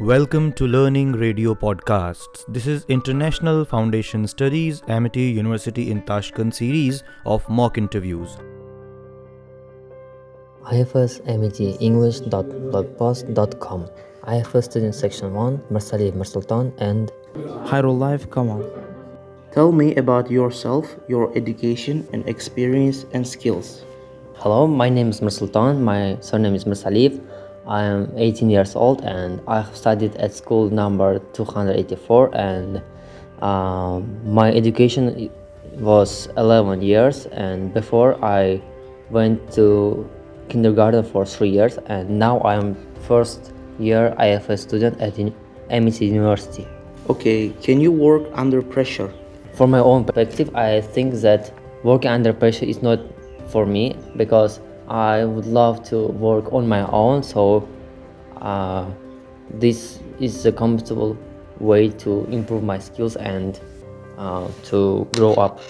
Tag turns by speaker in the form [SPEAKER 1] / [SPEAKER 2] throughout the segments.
[SPEAKER 1] Welcome to Learning Radio Podcasts. This is International Foundation Studies Amity University in Tashkent series of mock interviews.
[SPEAKER 2] IFS Amity English.blogspot.com IFS Student Section 1 Marsaliyev Mirsulton and
[SPEAKER 3] Hyrule Life Kamal.
[SPEAKER 4] Tell me about yourself, your education and experience and skills.
[SPEAKER 2] Hello, my name is Mirsulton. My surname is Marsaliyev. I am 18 years old and I have studied at school number 284 and um, my education was 11 years and before I went to kindergarten for three years and now I am first year IFS student at Amity University.
[SPEAKER 4] Okay, can you work under pressure?
[SPEAKER 2] From my own perspective, I think that working under pressure is not for me because I would love to work on my own. So uh, this is a comfortable way to improve my skills and uh, to grow up.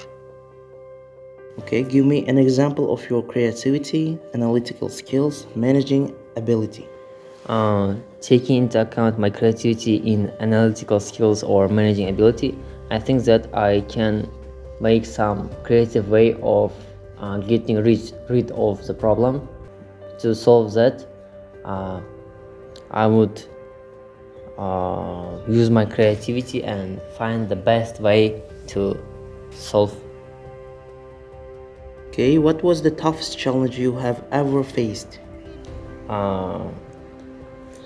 [SPEAKER 4] Okay, give me an example of your creativity, analytical skills, managing ability.
[SPEAKER 2] Uh, taking into account my creativity in analytical skills or managing ability, I think that I can make some creative way of uh, getting rid, rid of the problem. To solve that, uh, I would uh, use my creativity and find the best way to solve.
[SPEAKER 4] Okay, what was the toughest challenge you have ever faced?
[SPEAKER 2] Uh,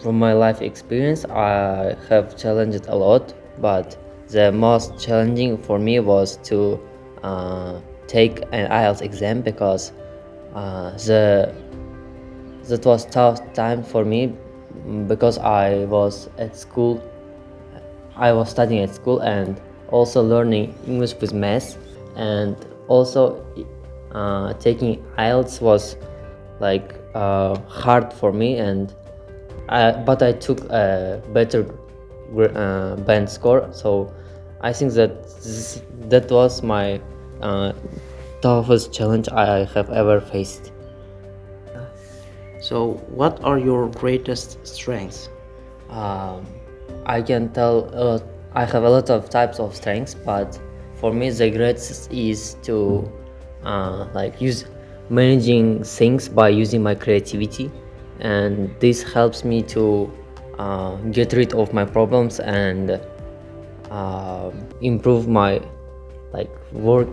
[SPEAKER 2] from my life experience, I have challenged a lot, but the most challenging for me was to uh, take an IELTS exam because uh, the that was tough time for me because I was at school. I was studying at school and also learning English with math, and also uh, taking IELTS was like uh, hard for me. And I, but I took a better uh, band score, so I think that this, that was my uh, toughest challenge I have ever faced.
[SPEAKER 4] So, what are your greatest strengths?
[SPEAKER 2] Um, I can tell lot, I have a lot of types of strengths, but for me the greatest is to uh, like use managing things by using my creativity, and this helps me to uh, get rid of my problems and uh, improve my like work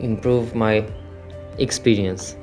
[SPEAKER 2] improve my experience